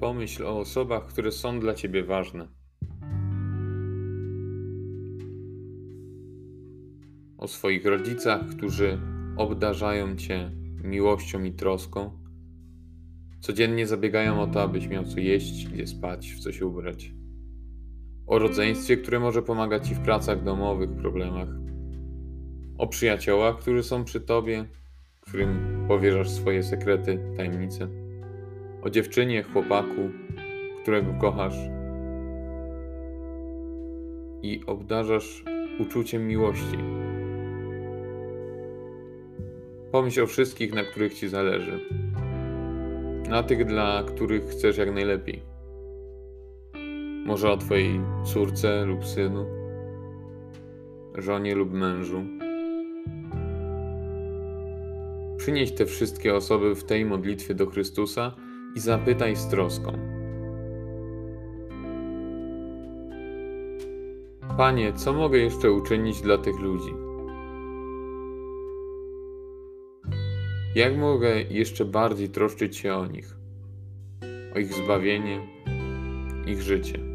Pomyśl o osobach, które są dla ciebie ważne. O swoich rodzicach, którzy obdarzają cię miłością i troską. Codziennie zabiegają o to, abyś miał co jeść, gdzie spać, w co się ubrać. O rodzeństwie, które może pomagać ci w pracach domowych, problemach. O przyjaciołach, którzy są przy tobie, którym powierzasz swoje sekrety, tajemnice. O dziewczynie, chłopaku, którego kochasz i obdarzasz uczuciem miłości. Pomyśl o wszystkich, na których ci zależy. Na tych, dla których chcesz jak najlepiej. Może o twojej córce lub synu, żonie lub mężu. Przynieś te wszystkie osoby w tej modlitwie do Chrystusa i zapytaj z troską. Panie, co mogę jeszcze uczynić dla tych ludzi? Jak mogę jeszcze bardziej troszczyć się o nich, o ich zbawienie, ich życie?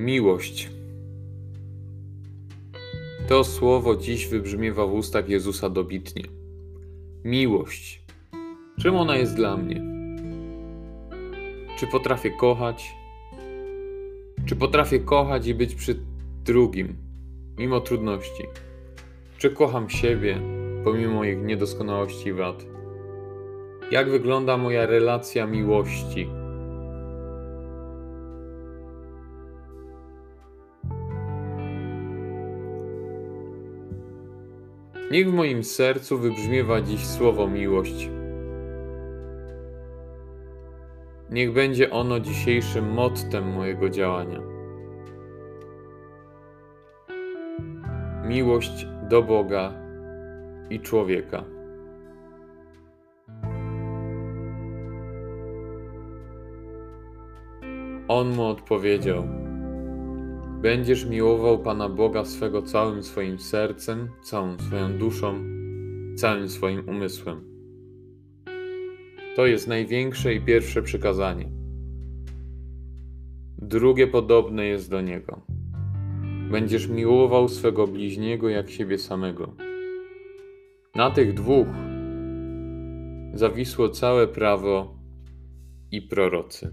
Miłość. To słowo dziś wybrzmiewa w ustach Jezusa dobitnie. Miłość. Czym ona jest dla mnie? Czy potrafię kochać? Czy potrafię kochać i być przy drugim, mimo trudności? Czy kocham siebie, pomimo moich niedoskonałości i wad? Jak wygląda moja relacja miłości? Niech w moim sercu wybrzmiewa dziś słowo miłość. Niech będzie ono dzisiejszym mottem mojego działania. Miłość do Boga i człowieka. On mu odpowiedział: Będziesz miłował Pana Boga swego całym swoim sercem, całą swoją duszą, całym swoim umysłem. To jest największe i pierwsze przykazanie. Drugie podobne jest do niego. Będziesz miłował swego bliźniego jak siebie samego. Na tych dwóch zawisło całe prawo i prorocy.